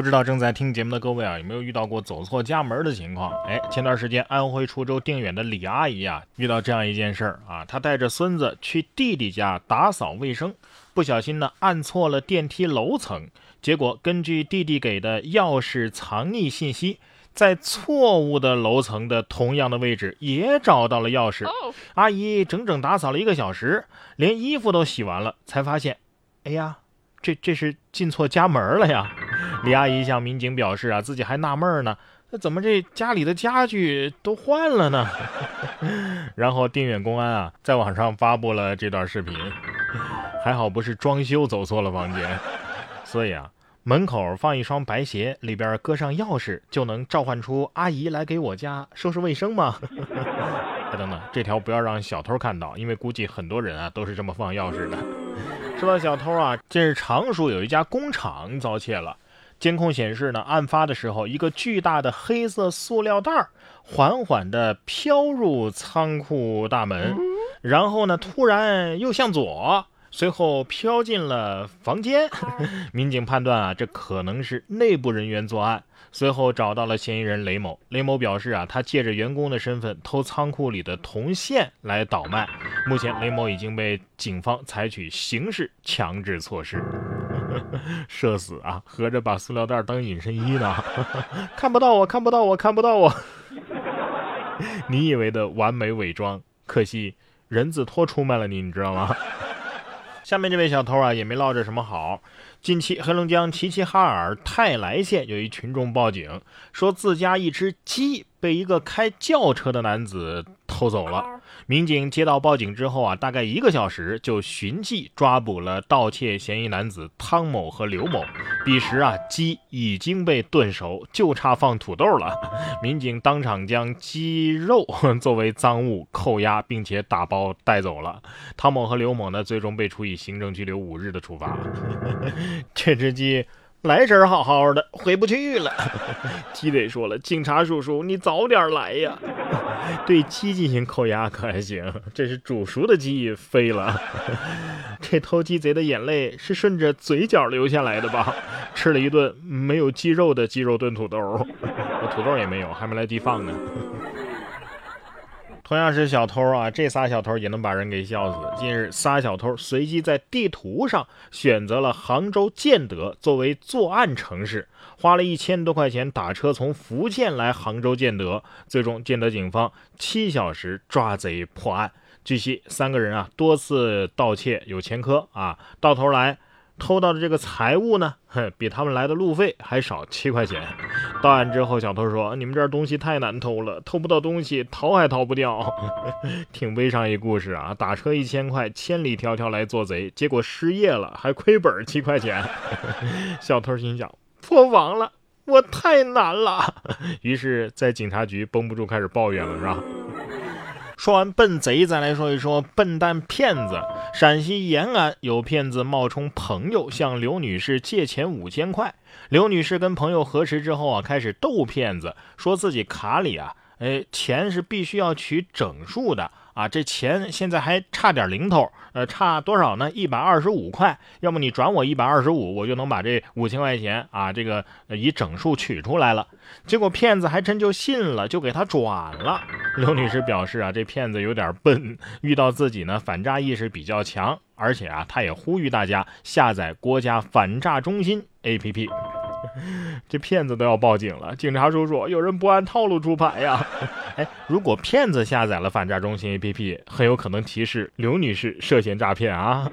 不知道正在听节目的各位啊，有没有遇到过走错家门的情况？哎，前段时间安徽滁州定远的李阿姨啊，遇到这样一件事儿啊，她带着孙子去弟弟家打扫卫生，不小心呢按错了电梯楼层，结果根据弟弟给的钥匙藏匿信息，在错误的楼层的同样的位置也找到了钥匙。阿姨整整打扫了一个小时，连衣服都洗完了，才发现，哎呀，这这是进错家门了呀！李阿姨向民警表示啊，自己还纳闷呢，那怎么这家里的家具都换了呢？然后定远公安啊，在网上发布了这段视频，还好不是装修走错了房间，所以啊，门口放一双白鞋，里边搁上钥匙，就能召唤出阿姨来给我家收拾卫生吗？哎，等等，这条不要让小偷看到，因为估计很多人啊都是这么放钥匙的。说到小偷啊，近日常熟有一家工厂遭窃了。监控显示呢，案发的时候，一个巨大的黑色塑料袋缓缓地飘入仓库大门，然后呢，突然又向左，随后飘进了房间。民警判断啊，这可能是内部人员作案。随后找到了嫌疑人雷某。雷某表示啊，他借着员工的身份偷仓库里的铜线来倒卖。目前，雷某已经被警方采取刑事强制措施。社死啊！合着把塑料袋当隐身衣呢？看不到我，看不到我，看不到我。你以为的完美伪装，可惜人字拖出卖了你，你知道吗？下面这位小偷啊，也没落着什么好。近期，黑龙江齐齐哈尔泰来县有一群众报警，说自家一只鸡被一个开轿车的男子。偷走了。民警接到报警之后啊，大概一个小时就寻迹抓捕了盗窃嫌疑男子汤某和刘某。彼时啊，鸡已经被炖熟，就差放土豆了。民警当场将鸡肉 作为赃物扣押，并且打包带走了。汤某和刘某呢，最终被处以行政拘留五日的处罚。这只鸡。来这儿好好的，回不去了。鸡得说了：“警察叔叔，你早点来呀！” 对鸡进行扣押可还行？这是煮熟的鸡飞了。这偷鸡贼的眼泪是顺着嘴角流下来的吧？吃了一顿没有鸡肉的鸡肉炖土豆，我土豆也没有，还没来地放呢。同样是小偷啊，这仨小偷也能把人给笑死。近日，仨小偷随机在地图上选择了杭州建德作为作案城市，花了一千多块钱打车从福建来杭州建德，最终建德警方七小时抓贼破案。据悉，三个人啊多次盗窃有前科啊，到头来。偷到的这个财物呢，哼，比他们来的路费还少七块钱。到案之后，小偷说：“你们这儿东西太难偷了，偷不到东西，逃还逃不掉。”挺悲伤一故事啊！打车一千块，千里迢迢来做贼，结果失业了，还亏本七块钱。小偷心想：破防了，我太难了。于是，在警察局绷不住，开始抱怨了，是吧？说完笨贼，再来说一说笨蛋骗子。陕西延安有骗子冒充朋友向刘女士借钱五千块，刘女士跟朋友核实之后啊，开始逗骗子，说自己卡里啊，哎，钱是必须要取整数的。啊，这钱现在还差点零头，呃，差多少呢？一百二十五块。要么你转我一百二十五，我就能把这五千块钱啊，这个以整数取出来了。结果骗子还真就信了，就给他转了。刘女士表示啊，这骗子有点笨，遇到自己呢，反诈意识比较强，而且啊，他也呼吁大家下载国家反诈中心 APP。这骗子都要报警了，警察叔叔，有人不按套路出牌呀！哎，如果骗子下载了反诈中心 APP，很有可能提示刘女士涉嫌诈骗啊！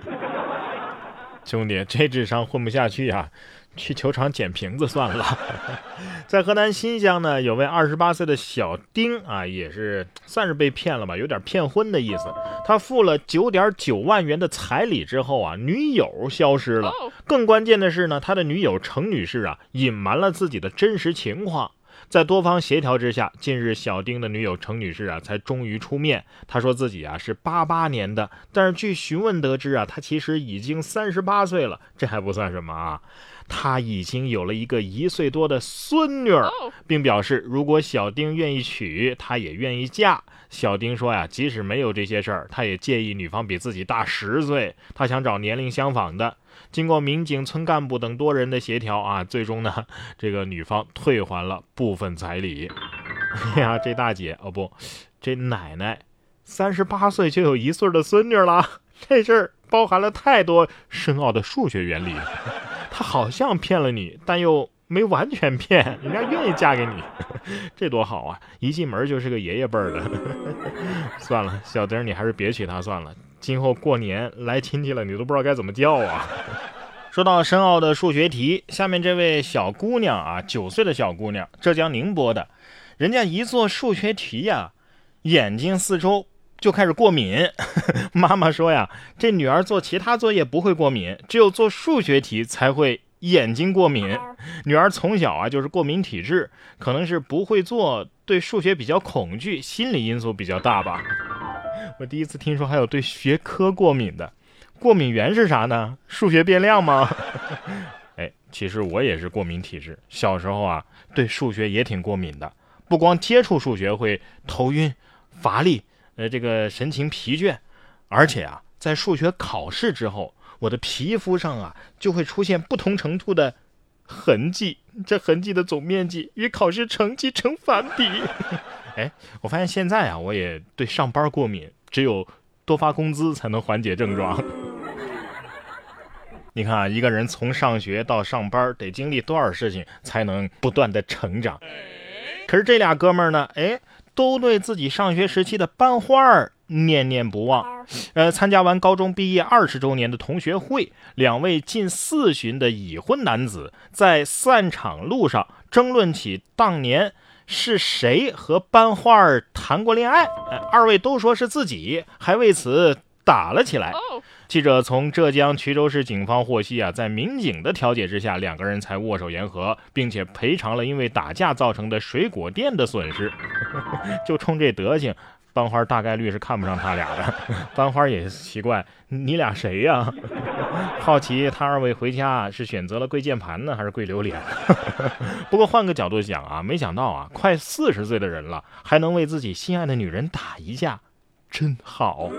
兄弟，这智商混不下去呀！去球场捡瓶子算了。在河南新乡呢，有位二十八岁的小丁啊，也是算是被骗了吧，有点骗婚的意思。他付了九点九万元的彩礼之后啊，女友消失了。更关键的是呢，他的女友程女士啊，隐瞒了自己的真实情况。在多方协调之下，近日小丁的女友程女士啊，才终于出面。她说自己啊是八八年的，但是据询问得知啊，她其实已经三十八岁了。这还不算什么啊，她已经有了一个一岁多的孙女儿，并表示如果小丁愿意娶，她也愿意嫁。小丁说呀，即使没有这些事儿，他也介意女方比自己大十岁，他想找年龄相仿的。经过民警、村干部等多人的协调啊，最终呢，这个女方退还了部分彩礼。哎呀，这大姐哦不，这奶奶，三十八岁就有一岁的孙女了，这事儿包含了太多深奥的数学原理。她好像骗了你，但又。没完全骗，人家愿意嫁给你，这多好啊！一进门就是个爷爷辈儿的。算了，小丁，你还是别娶她算了。今后过年来亲戚了，你都不知道该怎么叫啊。说到深奥的数学题，下面这位小姑娘啊，九岁的小姑娘，浙江宁波的，人家一做数学题呀，眼睛四周就开始过敏。妈妈说呀，这女儿做其他作业不会过敏，只有做数学题才会。眼睛过敏，女儿从小啊就是过敏体质，可能是不会做，对数学比较恐惧，心理因素比较大吧。我第一次听说还有对学科过敏的，过敏源是啥呢？数学变量吗？哎，其实我也是过敏体质，小时候啊对数学也挺过敏的，不光接触数学会头晕、乏力，呃，这个神情疲倦，而且啊在数学考试之后。我的皮肤上啊，就会出现不同程度的痕迹，这痕迹的总面积与考试成绩成反比。哎，我发现现在啊，我也对上班过敏，只有多发工资才能缓解症状。你看啊，一个人从上学到上班，得经历多少事情才能不断的成长？可是这俩哥们儿呢，哎，都对自己上学时期的班花儿。念念不忘，呃，参加完高中毕业二十周年的同学会，两位近四旬的已婚男子在散场路上争论起当年是谁和班花儿谈过恋爱，二位都说是自己，还为此打了起来。记者从浙江衢州市警方获悉啊，在民警的调解之下，两个人才握手言和，并且赔偿了因为打架造成的水果店的损失。就冲这德行。班花大概率是看不上他俩的，班花也奇怪，你俩谁呀？好奇他二位回家是选择了跪键盘呢，还是跪榴莲？不过换个角度想啊，没想到啊，快四十岁的人了，还能为自己心爱的女人打一架，真好。